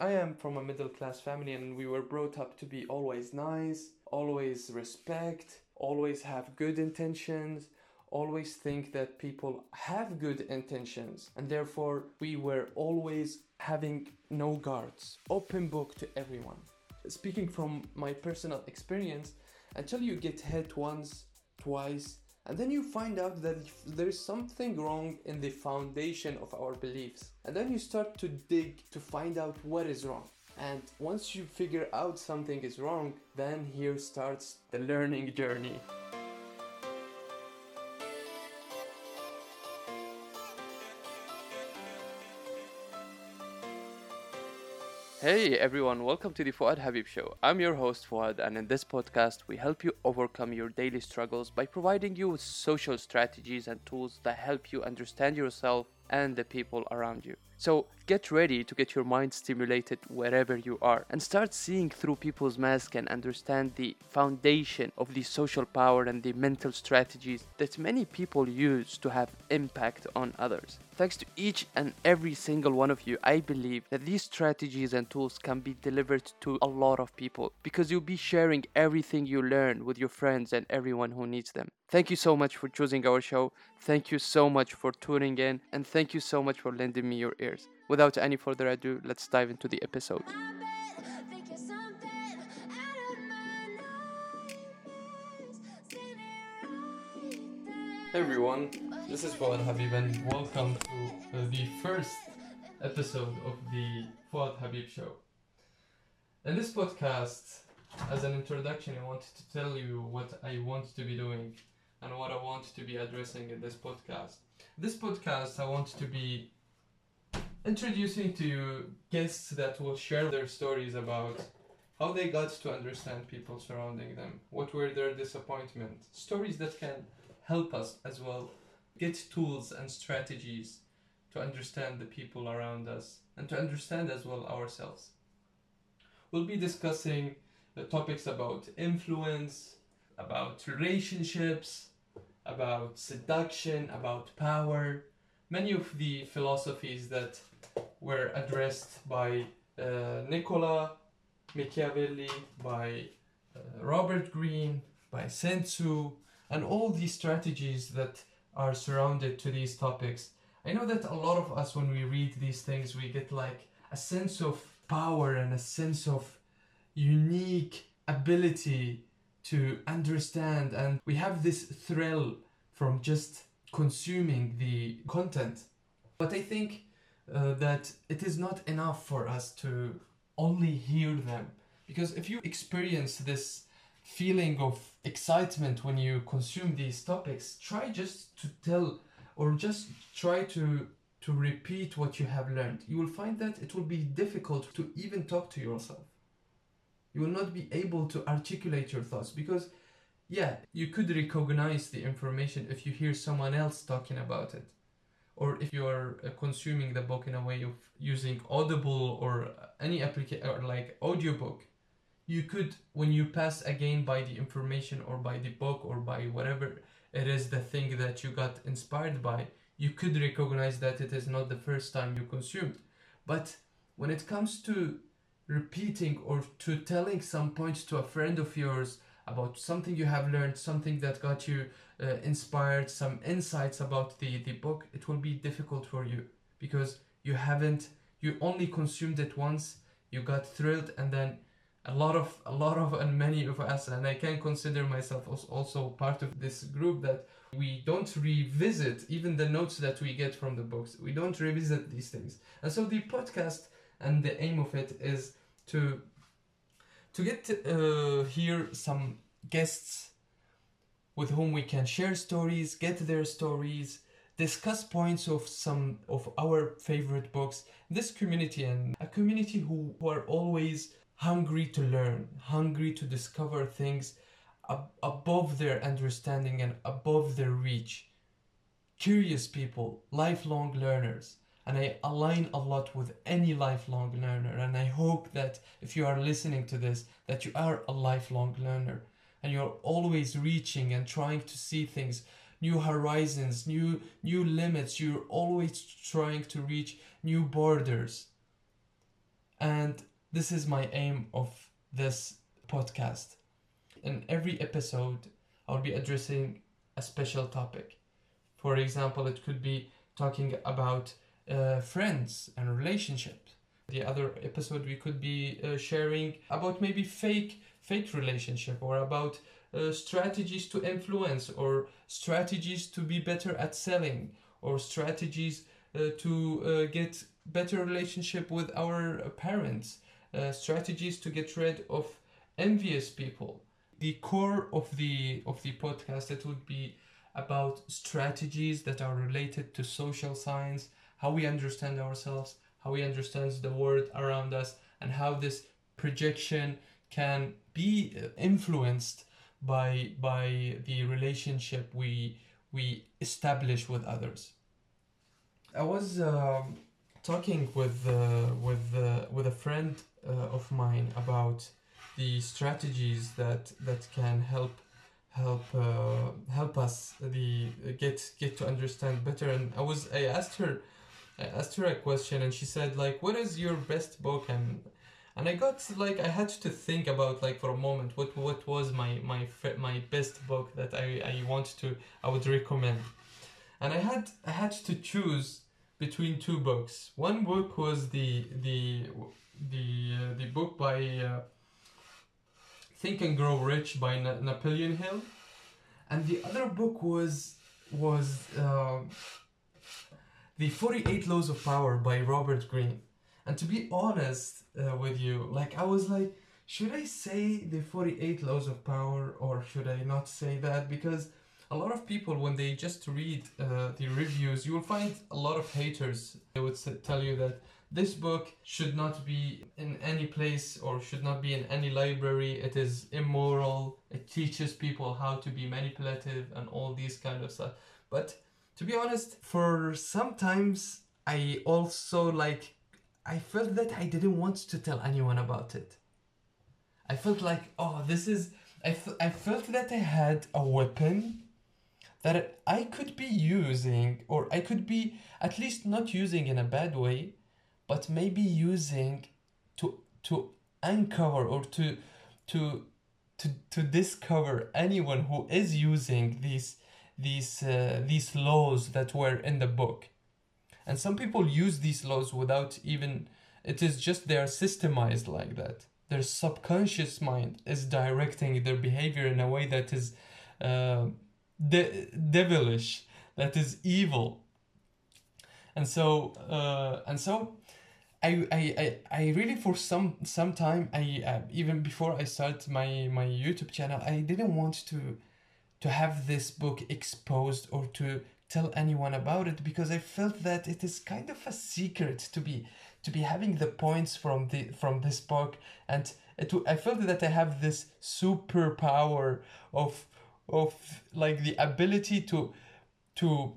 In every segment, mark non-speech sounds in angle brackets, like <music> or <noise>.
I am from a middle class family and we were brought up to be always nice, always respect, always have good intentions, always think that people have good intentions and therefore we were always having no guards, open book to everyone. Speaking from my personal experience, until you get hit once, twice, and then you find out that there's something wrong in the foundation of our beliefs. And then you start to dig to find out what is wrong. And once you figure out something is wrong, then here starts the learning journey. Hey everyone, welcome to the Fuad Habib Show. I'm your host Fuad, and in this podcast, we help you overcome your daily struggles by providing you with social strategies and tools that help you understand yourself and the people around you. So get ready to get your mind stimulated wherever you are and start seeing through people's masks and understand the foundation of the social power and the mental strategies that many people use to have impact on others. Thanks to each and every single one of you, I believe that these strategies and tools can be delivered to a lot of people because you'll be sharing everything you learn with your friends and everyone who needs them. Thank you so much for choosing our show. Thank you so much for tuning in and thank you so much for lending me your ears. Without any further ado, let's dive into the episode. Hey everyone, this is Fuad Habib and welcome to uh, the first episode of the Fuad Habib Show. In this podcast, as an introduction, I wanted to tell you what I want to be doing and what I want to be addressing in this podcast. This podcast, I want to be introducing to you guests that will share their stories about how they got to understand people surrounding them, what were their disappointments, stories that can help us as well get tools and strategies to understand the people around us and to understand as well ourselves. We'll be discussing the topics about influence, about relationships, about seduction, about power, many of the philosophies that were addressed by uh, Nicola Machiavelli, by uh, Robert Greene, by Sun Tzu, and all these strategies that are surrounded to these topics. I know that a lot of us, when we read these things, we get like a sense of power and a sense of unique ability to understand, and we have this thrill from just consuming the content. But I think uh, that it is not enough for us to only hear them. Because if you experience this feeling of excitement when you consume these topics, try just to tell or just try to to repeat what you have learned. You will find that it will be difficult to even talk to yourself. You will not be able to articulate your thoughts because yeah, you could recognize the information if you hear someone else talking about it. Or if you are uh, consuming the book in a way of using Audible or any application or like audiobook, you could, when you pass again by the information or by the book or by whatever it is the thing that you got inspired by, you could recognize that it is not the first time you consumed. But when it comes to repeating or to telling some points to a friend of yours about something you have learned, something that got you uh, inspired, some insights about the, the book, it will be difficult for you because you haven't, you only consumed it once, you got thrilled, and then a lot of, a lot of, and many of us, and I can consider myself also part of this group that we don't revisit even the notes that we get from the books. We don't revisit these things. And so the podcast and the aim of it is to to get uh, here some guests with whom we can share stories, get their stories, discuss points of some of our favorite books. This community and a community who, who are always hungry to learn, hungry to discover things ab- above their understanding and above their reach. Curious people, lifelong learners and I align a lot with any lifelong learner and I hope that if you are listening to this that you are a lifelong learner and you're always reaching and trying to see things new horizons new new limits you're always trying to reach new borders And this is my aim of this podcast. In every episode, I'll be addressing a special topic. For example, it could be talking about uh, friends and relationships. The other episode we could be uh, sharing about maybe fake fake relationship or about uh, strategies to influence or strategies to be better at selling or strategies uh, to uh, get better relationship with our parents uh, strategies to get rid of envious people the core of the of the podcast it would be about strategies that are related to social science how we understand ourselves how we understand the world around us and how this projection can be influenced by by the relationship we we establish with others. I was um, talking with uh, with uh, with a friend uh, of mine about the strategies that that can help help uh, help us the get get to understand better. And i was i asked her i asked her a question and she said like what is your best book? And and i got like i had to think about like for a moment what what was my my my best book that i i want to i would recommend. And i had i had to choose between two books. One book was the the the uh, the book by uh, Think and Grow Rich by Na- Napoleon Hill, and the other book was was uh, the Forty Eight Laws of Power by Robert Greene. And to be honest uh, with you, like I was like, should I say the Forty Eight Laws of Power or should I not say that? Because a lot of people, when they just read uh, the reviews, you will find a lot of haters. They would tell you that this book should not be in any place or should not be in any library. It is immoral. It teaches people how to be manipulative and all these kind of stuff. But to be honest, for sometimes I also like I felt that I didn't want to tell anyone about it. I felt like, oh, this is I, I felt that I had a weapon that I could be using, or I could be at least not using in a bad way, but maybe using to to uncover or to to to to discover anyone who is using these these uh, these laws that were in the book. And some people use these laws without even it is just they are systemized like that. Their subconscious mind is directing their behavior in a way that is uh, de- devilish that is evil. And so uh, and so I, I, I, I really for some some time I uh, even before I start my my YouTube channel I didn't want to to have this book exposed or to tell anyone about it because I felt that it is kind of a secret to be to be having the points from the from this book and it I felt that I have this superpower of of like the ability to to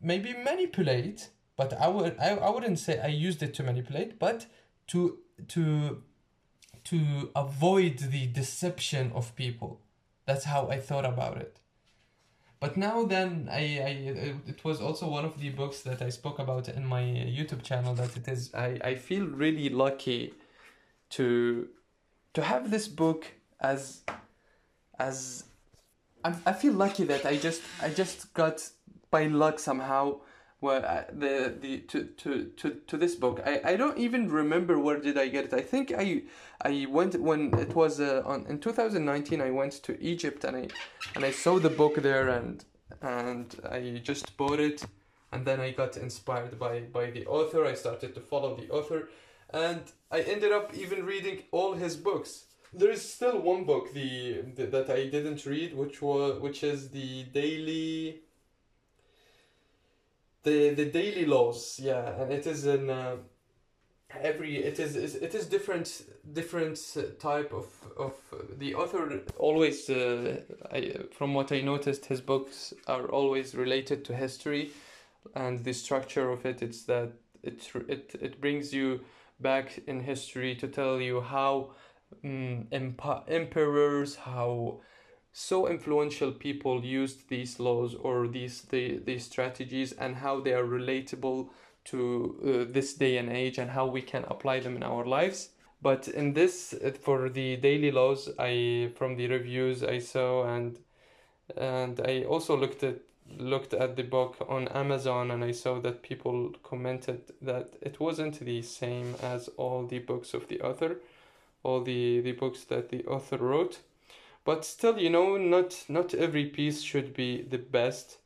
maybe manipulate but I would I, I wouldn't say I used it to manipulate, but to to to avoid the deception of people. That's how I thought about it. But now then I, I uh, it was also one of the books that I spoke about in my uh, YouTube channel that it is I, I feel really lucky to to have this book as as I, I feel lucky that I just I just got by luck somehow well uh, the the to, to to to this book. I i don't even remember where did i get it. I think i i went when it was uh, on in 2019 i went to egypt and i and i saw the book there and and i just bought it. And then i got inspired by by the author. I started to follow the author. And i ended up even reading all his books. There is still one book the, the that i didn't read which was which is the daily the the daily laws yeah and it is in uh, every it is it is different different type of of the author. Always uh, I, from what i noticed his books are always related to history and the structure of it. It's that it it, it brings you back in history to tell you how um, emp- emperors how so influential people used these laws or these the, these strategies and how they are relatable to uh, this day and age and how we can apply them in our lives. But in this, uh, for the daily laws, I from the reviews I saw and and I also looked at looked at the book on Amazon and I saw that people commented that it wasn't the same as all the books of the author, all the the books that the author wrote. But still, you know, not not every piece should be the best.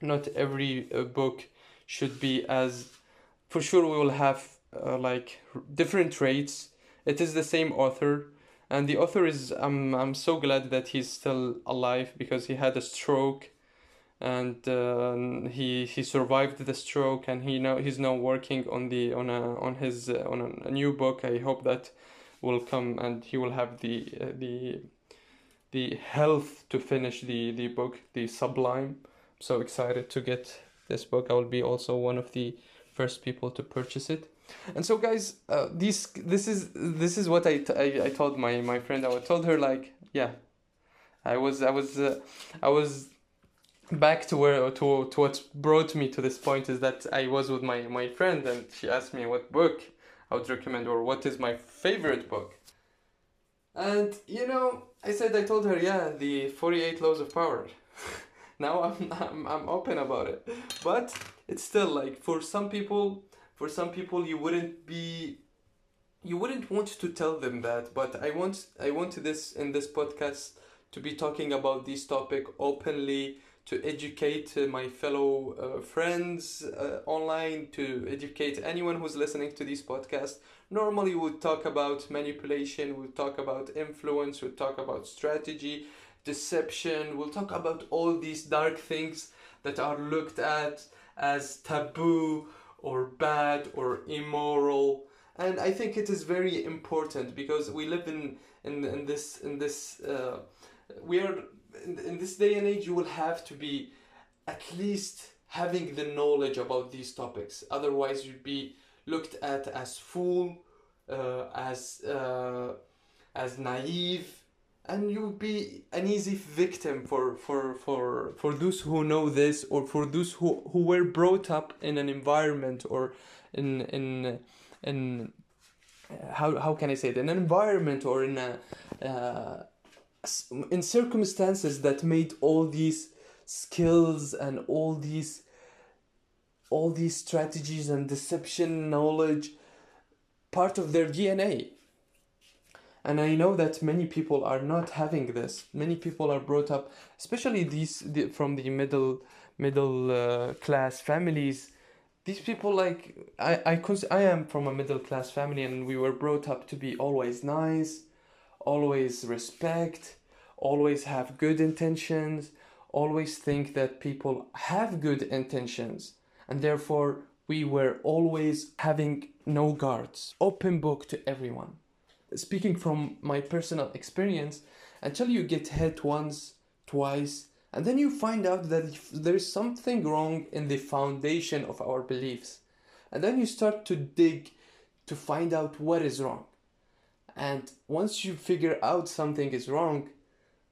Not every uh, book should be as for sure we will have uh, like different traits. It is the same author and the author is I'm I'm so glad that he's still alive because he had a stroke and uh, he he survived the stroke and he now he's now working on the on a on his uh, on a, new book i hope that will come and he will have the uh, the the health to finish the the book the sublime. I'm so excited to get this book. I will be also one of the first people to purchase it. And so guys uh, this is this is what I, t- I, I told my my friend. I told her like yeah i was i was uh, i was back to where to to what brought me to this point is that I was with my my friend and she asked me what book I would recommend or what is my favorite book. And you know, I said I told her, yeah, the 48 laws of power. <laughs> now I'm, I'm I'm open about it. But it's still like for some people for some people you wouldn't be you wouldn't want to tell them that, but I want I want this in this podcast to be talking about this topic openly to educate uh, my fellow uh, friends uh, online, to educate anyone who's listening to this podcast. Normally, we would talk about manipulation, we would talk about influence, we would talk about strategy, deception, we'll talk about all these dark things that are looked at as taboo or bad or immoral. And I think it is very important because we live in, in, in this, in this uh, we are in, in this day and age you will have to be at least having the knowledge about these topics. Otherwise you'd be looked at as fool uh, as uh, as naive and you would be an easy victim for for for for those who know this or for those who who were brought up in an environment or in in in uh, how how can I say it? In an environment or in a uh, in circumstances that made all these skills and all these all these strategies and deception knowledge part of their DNA. And I know that many people are not having this. Many people are brought up, especially these the, from the middle middle uh, class families. These people like I I cons- I am from a middle class family and we were brought up to be always nice, always respect, always have good intentions, always think that people have good intentions, and therefore we were always having no guards, open book to everyone. Speaking from my personal experience, until you get hit once, twice, and then you find out that there's something wrong in the foundation of our beliefs. And then you start to dig to find out what is wrong. And once you figure out something is wrong,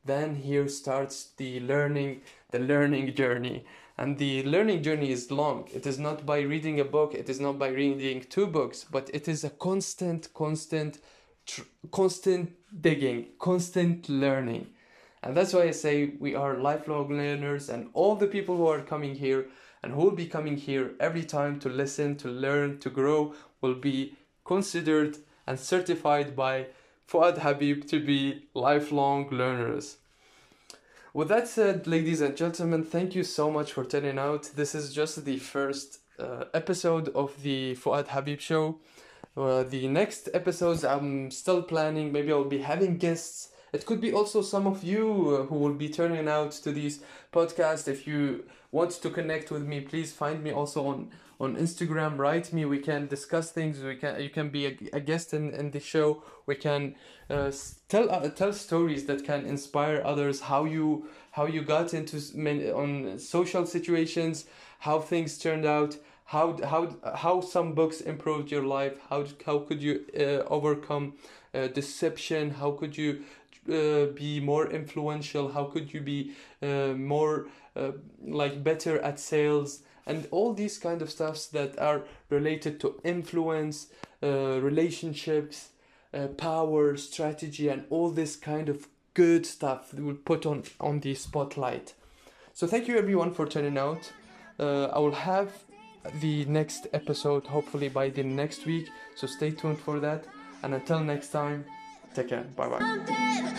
then here starts the learning the learning journey. And the learning journey is long. It is not by reading a book it is not by reading two books but it is a constant constant tr- constant digging constant learning. And that's why i say we are lifelong learners and all the people who are coming here and who will be coming here every time to listen to learn to grow will be considered and certified by Fuad Habib to be lifelong learners. With that said, ladies and gentlemen, thank you so much for turning out. This is just the first uh, episode of the Fuad Habib show. Uh, the next episodes I'm still planning. Maybe I'll be having guests. It could be also some of you uh, who will be turning out to these podcasts. If you want to connect with me, please find me also on on Instagram. Write me. We can discuss things. We can you can be a, a guest in, in the show. We can uh, tell uh, tell stories that can inspire others. How you how you got into on social situations. How things turned out. How how how some books improved your life. How how could you uh, overcome uh, deception? How could you uh, be more influential? How could you be uh, more uh, like better at sales? And all these kind of stuffs that are related to influence, uh, relationships, uh, power, strategy, and all this kind of good stuff that we'll put on on the spotlight. So thank you everyone for tuning out. Uh, I will have the next episode hopefully by the next week. So stay tuned for that. And until next time, take care. Bye bye.